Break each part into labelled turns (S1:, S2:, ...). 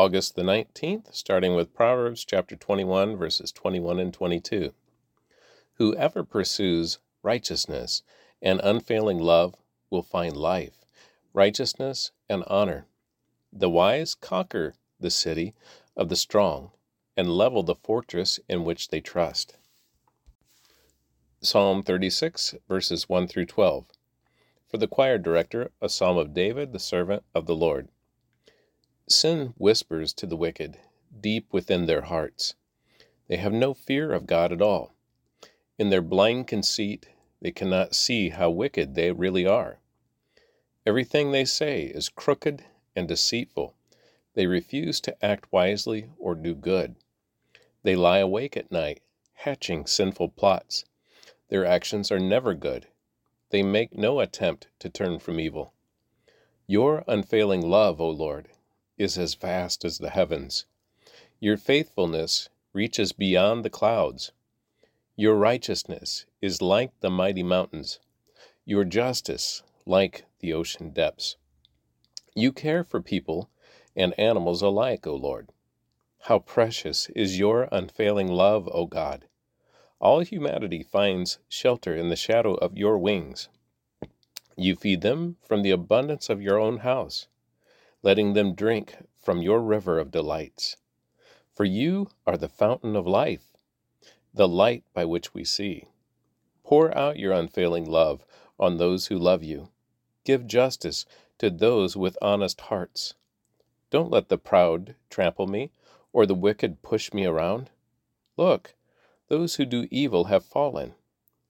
S1: August the 19th, starting with Proverbs chapter 21, verses 21 and 22. Whoever pursues righteousness and unfailing love will find life, righteousness, and honor. The wise conquer the city of the strong and level the fortress in which they trust. Psalm 36, verses 1 through 12. For the choir director, a psalm of David, the servant of the Lord. Sin whispers to the wicked, deep within their hearts. They have no fear of God at all. In their blind conceit, they cannot see how wicked they really are. Everything they say is crooked and deceitful. They refuse to act wisely or do good. They lie awake at night, hatching sinful plots. Their actions are never good. They make no attempt to turn from evil. Your unfailing love, O Lord, is as vast as the heavens. Your faithfulness reaches beyond the clouds. Your righteousness is like the mighty mountains, your justice like the ocean depths. You care for people and animals alike, O Lord. How precious is your unfailing love, O God! All humanity finds shelter in the shadow of your wings. You feed them from the abundance of your own house, letting them drink from your river of delights. For you are the fountain of life, the light by which we see. Pour out your unfailing love on those who love you. Give justice to those with honest hearts. Don't let the proud trample me, or the wicked push me around. Look, those who do evil have fallen.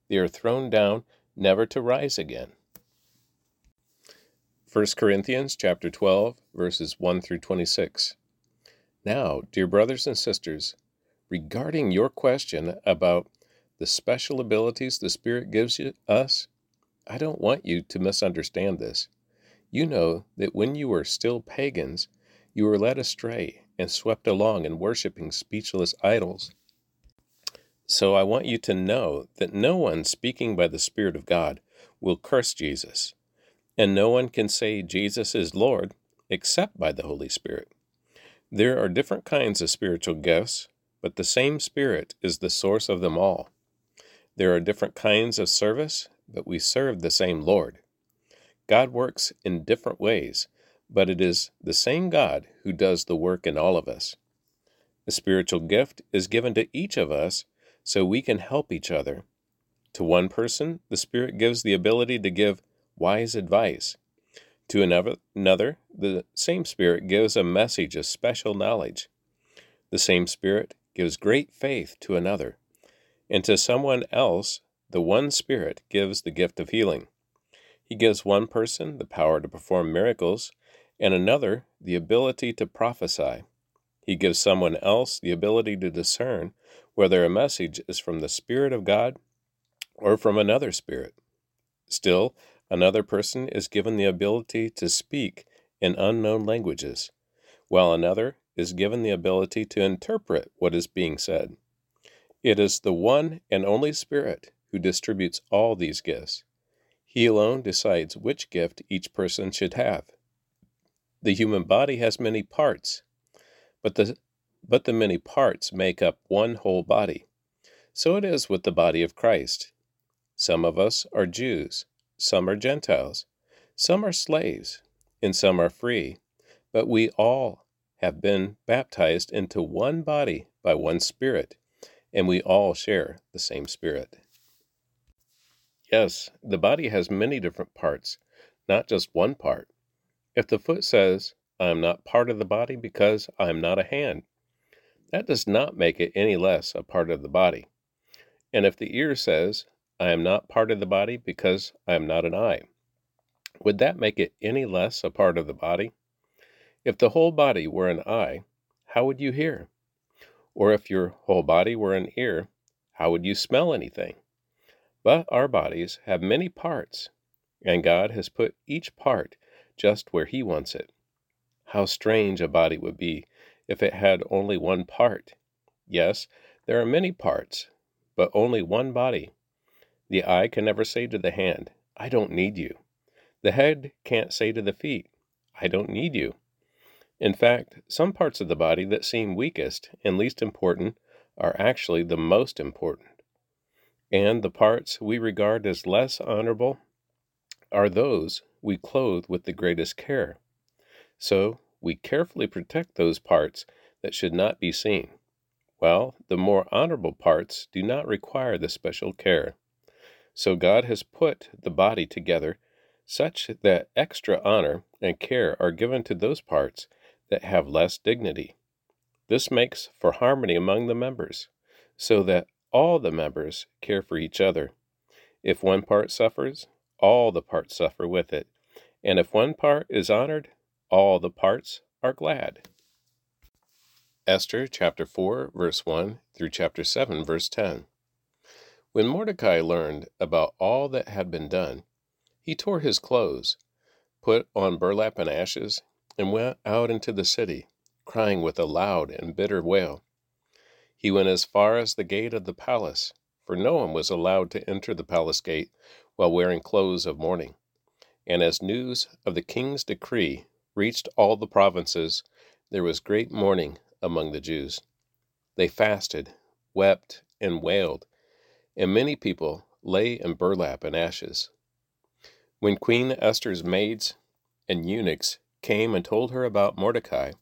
S1: They are thrown down, never to rise again. 1 Corinthians chapter 12 verses 1 through 26. Now, dear brothers and sisters, regarding your question about the special abilities the Spirit gives you, us, I don't want you to misunderstand this. You know that when you were still pagans, you were led astray and swept along in worshiping speechless idols so I want you to know that no one speaking by the Spirit of God will curse Jesus, and no one can say Jesus is Lord except by the Holy Spirit. There are different kinds of spiritual gifts, but the same Spirit is the source of them all. There are different kinds of service, but we serve the same Lord. God works in different ways, but it is the same God who does the work in all of us. A spiritual gift is given to each of us so we can help each other. To one person, the Spirit gives the ability to give wise advice. To another, the same Spirit gives a message of special knowledge. The same Spirit gives great faith to another. And to someone else, the one Spirit gives the gift of healing. He gives one person the power to perform miracles, and another the ability to prophesy. He gives someone else the ability to discern whether a message is from the Spirit of God or from another spirit. Still, another person is given the ability to speak in unknown languages, while another is given the ability to interpret what is being said. It is the one and only Spirit who distributes all these gifts. He alone decides which gift each person should have. The human body has many parts, but the but the many parts make up one whole body. So it is with the body of Christ. Some of us are Jews, some are Gentiles, some are slaves, and some are free, but we all have been baptized into one body by one Spirit, and we all share the same Spirit. Yes, the body has many different parts, not just one part. If the foot says, I am not part of the body because I am not a hand, that does not make it any less a part of the body. And if the ear says, I am not part of the body because I am not an eye, would that make it any less a part of the body? If the whole body were an eye, how would you hear? Or if your whole body were an ear, how would you smell anything? But our bodies have many parts, and God has put each part just where He wants it. How strange a body would be if it had only one part. Yes, there are many parts, but only one body. The eye can never say to the hand, I don't need you. The head can't say to the feet, I don't need you. In fact, some parts of the body that seem weakest and least important are actually the most important. And the parts we regard as less honorable are those we clothe with the greatest care. So we carefully protect those parts that should not be seen, while the more honorable parts do not require the special care. So God has put the body together such that extra honor and care are given to those parts that have less dignity. This makes for harmony among the members, so that all the members care for each other. If one part suffers, all the parts suffer with it. And if one part is honored, all the parts are glad. Esther chapter 4, verse 1 through chapter 7, verse 10. When Mordecai learned about all that had been done, he tore his clothes, put on burlap and ashes, and went out into the city, crying with a loud and bitter wail. He went as far as the gate of the palace, for no one was allowed to enter the palace gate while wearing clothes of mourning. And as news of the king's decree reached all the provinces, there was great mourning among the Jews. They fasted, wept, and wailed, and many people lay in burlap and ashes. When Queen Esther's maids and eunuchs came and told her about Mordecai,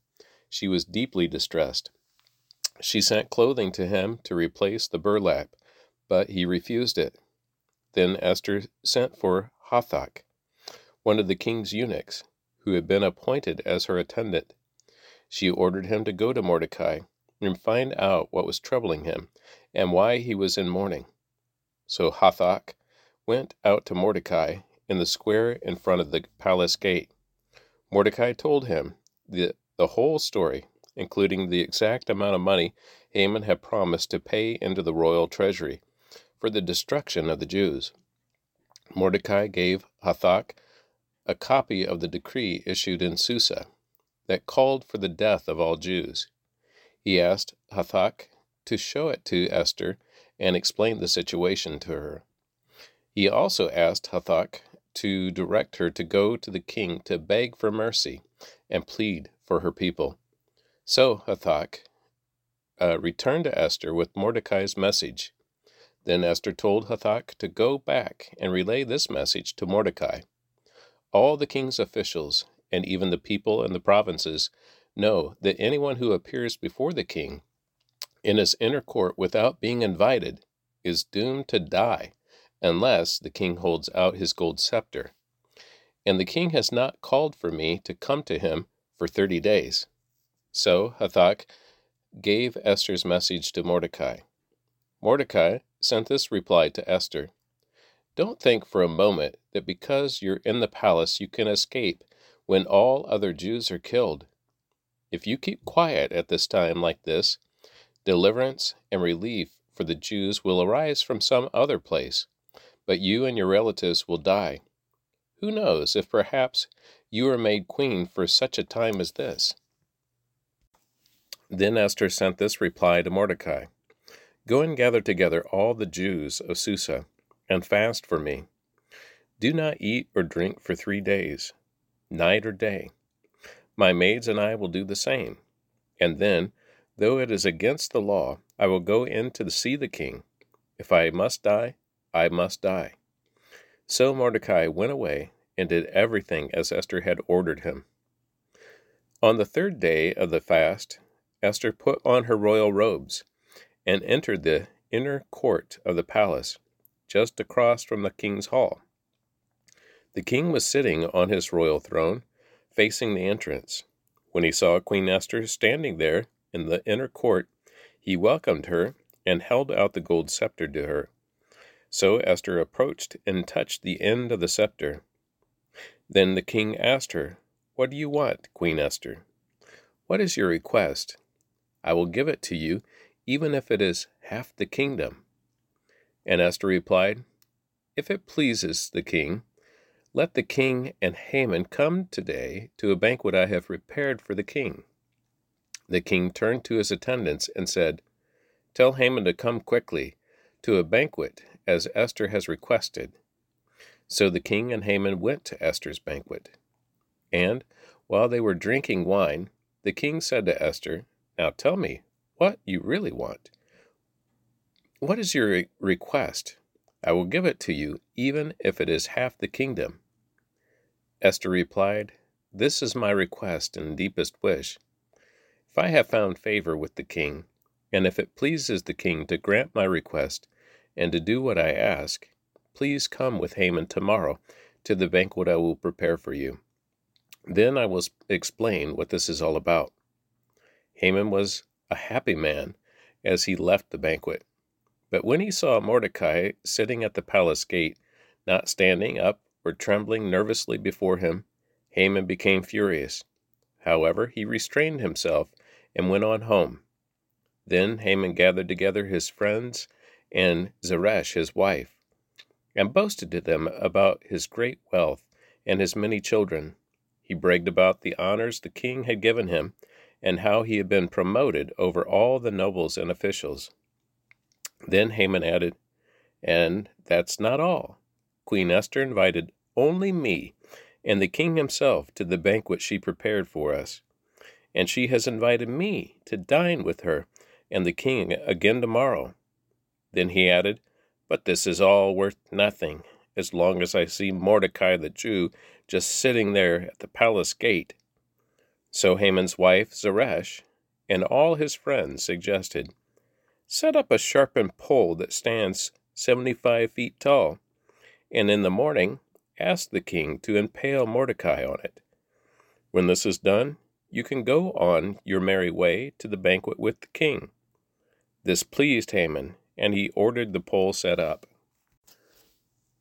S1: she was deeply distressed. She sent clothing to him to replace the burlap, but he refused it. Then Esther sent for Hathach, one of the king's eunuchs, who had been appointed as her attendant. She ordered him to go to Mordecai and find out what was troubling him and why he was in mourning. So Hathach went out to Mordecai in the square in front of the palace gate. Mordecai told him the, the whole story, including the exact amount of money Haman had promised to pay into the royal treasury for the destruction of the Jews. Mordecai gave Hathach a copy of the decree issued in Susa that called for the death of all Jews. He asked Hathach to show it to Esther and explained the situation to her. He also asked Hathach to direct her to go to the king to beg for mercy and plead for her people. So Hathach uh, returned to Esther with Mordecai's message. Then Esther told Hathach to go back and relay this message to Mordecai. All the king's officials, and even the people in the provinces, know that anyone who appears before the king in his inner court without being invited is doomed to die unless the king holds out his gold scepter. And the king has not called for me to come to him for thirty days. So Hathach gave Esther's message to Mordecai. Mordecai sent this reply to Esther Don't think for a moment that because you're in the palace you can escape when all other Jews are killed. If you keep quiet at this time like this, deliverance and relief for the Jews will arise from some other place, but you and your relatives will die. Who knows if perhaps you are made queen for such a time as this? Then Esther sent this reply to Mordecai Go and gather together all the Jews of Susa, and fast for me. Do not eat or drink for three days, night or day. My maids and I will do the same. And then, though it is against the law, I will go in to see the king. If I must die, I must die. So Mordecai went away and did everything as Esther had ordered him. On the third day of the fast, Esther put on her royal robes and entered the inner court of the palace, just across from the king's hall. The king was sitting on his royal throne, facing the entrance. When he saw Queen Esther standing there in the inner court, he welcomed her and held out the gold scepter to her. So Esther approached and touched the end of the scepter. Then the king asked her, What do you want, Queen Esther? What is your request? I will give it to you even if it is half the kingdom. And Esther replied, If it pleases the king, let the king and Haman come today to a banquet I have prepared for the king. The king turned to his attendants and said, Tell Haman to come quickly to a banquet as Esther has requested. So the king and Haman went to Esther's banquet. And while they were drinking wine, The king said to Esther, Now tell me what you really want. What is your request? I will give it to you, even if it is half the kingdom. Esther replied, This is my request and deepest wish. If I have found favor with the king, and if it pleases the king to grant my request and to do what I ask, please come with Haman tomorrow to the banquet I will prepare for you. Then I will explain what this is all about. Haman was a happy man as he left the banquet. But when he saw Mordecai sitting at the palace gate, not standing up or trembling nervously before him, Haman became furious. However, he restrained himself and went on home. Then Haman gathered together his friends and Zeresh his wife, and boasted to them about his great wealth and his many children. He bragged about the honors the king had given him, and how he had been promoted over all the nobles and officials. Then Haman added, And that's not all. Queen Esther invited only me and the king himself to the banquet she prepared for us. And she has invited me to dine with her and the king again tomorrow. Then he added, But this is all worth nothing, as long as I see Mordecai the Jew just sitting there at the palace gate. So Haman's wife, Zeresh, and all his friends suggested, Set up a sharpened pole that stands seventy five feet tall, and in the morning ask the king to impale Mordecai on it. When this is done, you can go on your merry way to the banquet with the king. This pleased Haman, and he ordered the pole set up.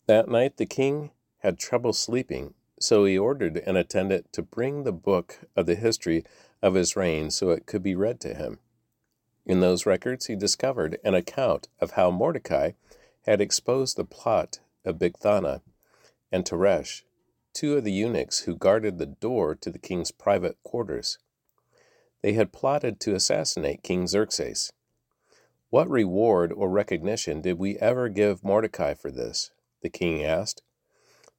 S1: That night the king had trouble sleeping, so he ordered an attendant to bring the book of the history of his reign so it could be read to him. In those records, he discovered an account of how Mordecai had exposed the plot of Bigthana and Teresh, two of the eunuchs who guarded the door to the king's private quarters. They had plotted to assassinate King Xerxes. What reward or recognition did we ever give Mordecai for this? the king asked.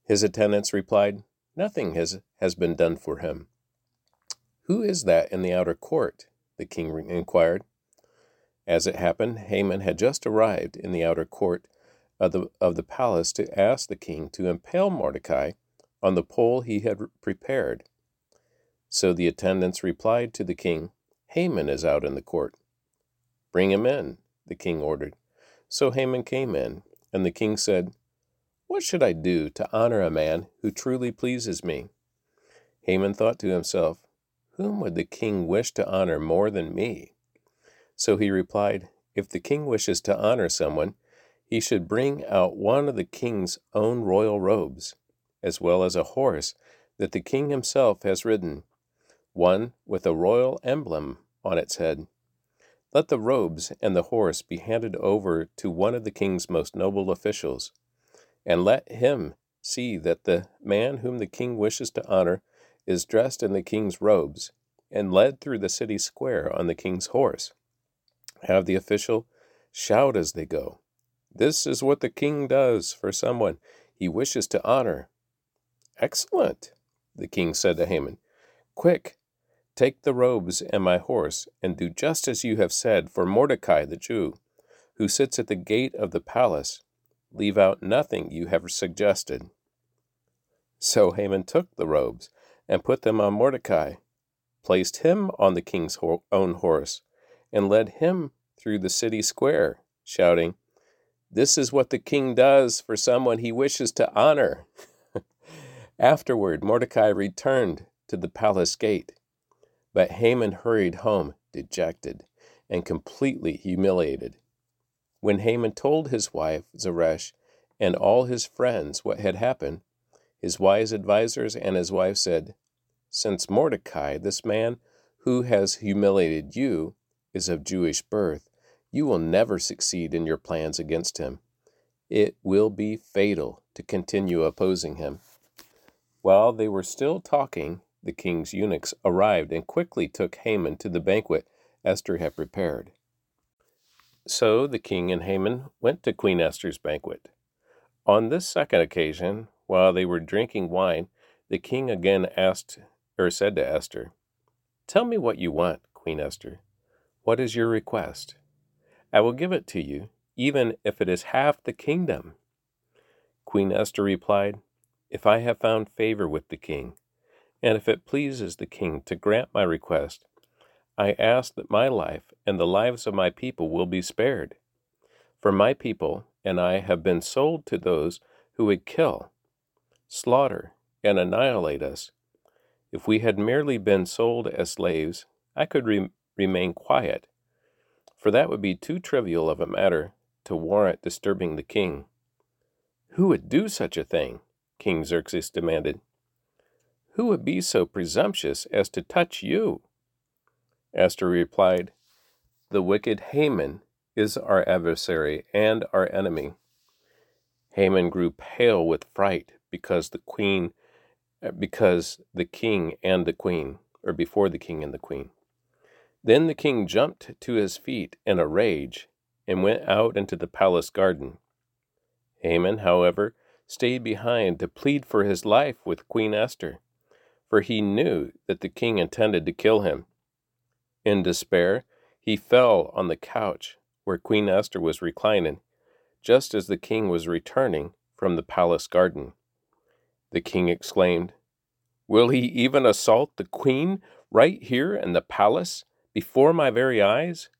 S1: His attendants replied, Nothing has, has been done for him. Who is that in the outer court? the king inquired. As it happened, Haman had just arrived in the outer court of the, of the palace to ask the king to impale Mordecai on the pole he had prepared. So the attendants replied to the king, Haman is out in the court. Bring him in, the king ordered. So Haman came in, and the king said, What should I do to honor a man who truly pleases me? Haman thought to himself, Whom would the king wish to honor more than me? So he replied, If the king wishes to honor someone, he should bring out one of the king's own royal robes, as well as a horse that the king himself has ridden, one with a royal emblem on its head. Let the robes and the horse be handed over to one of the king's most noble officials, and let him see that the man whom the king wishes to honor is dressed in the king's robes and led through the city square on the king's horse. Have the official shout as they go. This is what the king does for someone he wishes to honor. Excellent, the king said to Haman. Quick, take the robes and my horse, and do just as you have said for Mordecai the Jew, who sits at the gate of the palace. Leave out nothing you have suggested. So Haman took the robes and put them on Mordecai, placed him on the king's own horse, and led him through the city square, shouting, This is what the king does for someone he wishes to honor. Afterward, Mordecai returned to the palace gate, but Haman hurried home, dejected and completely humiliated. When Haman told his wife, Zeresh, and all his friends what had happened, his wise advisers and his wife said, Since Mordecai, this man who has humiliated you, is of Jewish birth, you will never succeed in your plans against him. It will be fatal to continue opposing him. While they were still talking, the king's eunuchs arrived and quickly took Haman to the banquet Esther had prepared. So the king and Haman went to Queen Esther's banquet. On this second occasion, while they were drinking wine, the king again asked or said to Esther, Tell me what you want, Queen Esther. What is your request? I will give it to you, even if it is half the kingdom. Queen Esther replied, If I have found favor with the king, and if it pleases the king to grant my request, I ask that my life and the lives of my people will be spared. For my people and I have been sold to those who would kill, slaughter, and annihilate us. If we had merely been sold as slaves, I could re- remain quiet, for that would be too trivial of a matter to warrant disturbing the king. Who would do such a thing? King Xerxes demanded. Who would be so presumptuous as to touch you? Esther replied, The wicked Haman is our adversary and our enemy. Haman grew pale with fright because the queen uh, because the king and the queen or before the king and the queen. Then the king jumped to his feet in a rage and went out into the palace garden. Haman, however, stayed behind to plead for his life with Queen Esther, for he knew that the king intended to kill him. In despair, he fell on the couch where Queen Esther was reclining, just as the king was returning from the palace garden. The king exclaimed, Will he even assault the queen right here in the palace before my very eyes?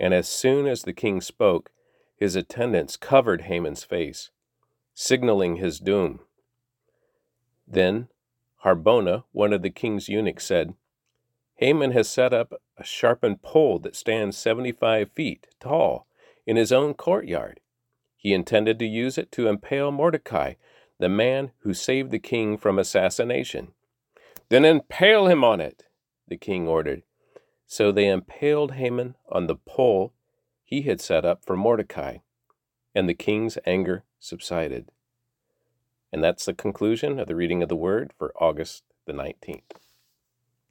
S1: And as soon as the king spoke, his attendants covered Haman's face, signaling his doom. Then Harbona, one of the king's eunuchs, said, Haman has set up a sharpened pole that stands 75 feet tall in his own courtyard. He intended to use it to impale Mordecai, the man who saved the king from assassination. Then impale him on it, the king ordered. So they impaled Haman on the pole he had set up for Mordecai, and the king's anger subsided. And that's the conclusion of the reading of the word for August the 19th.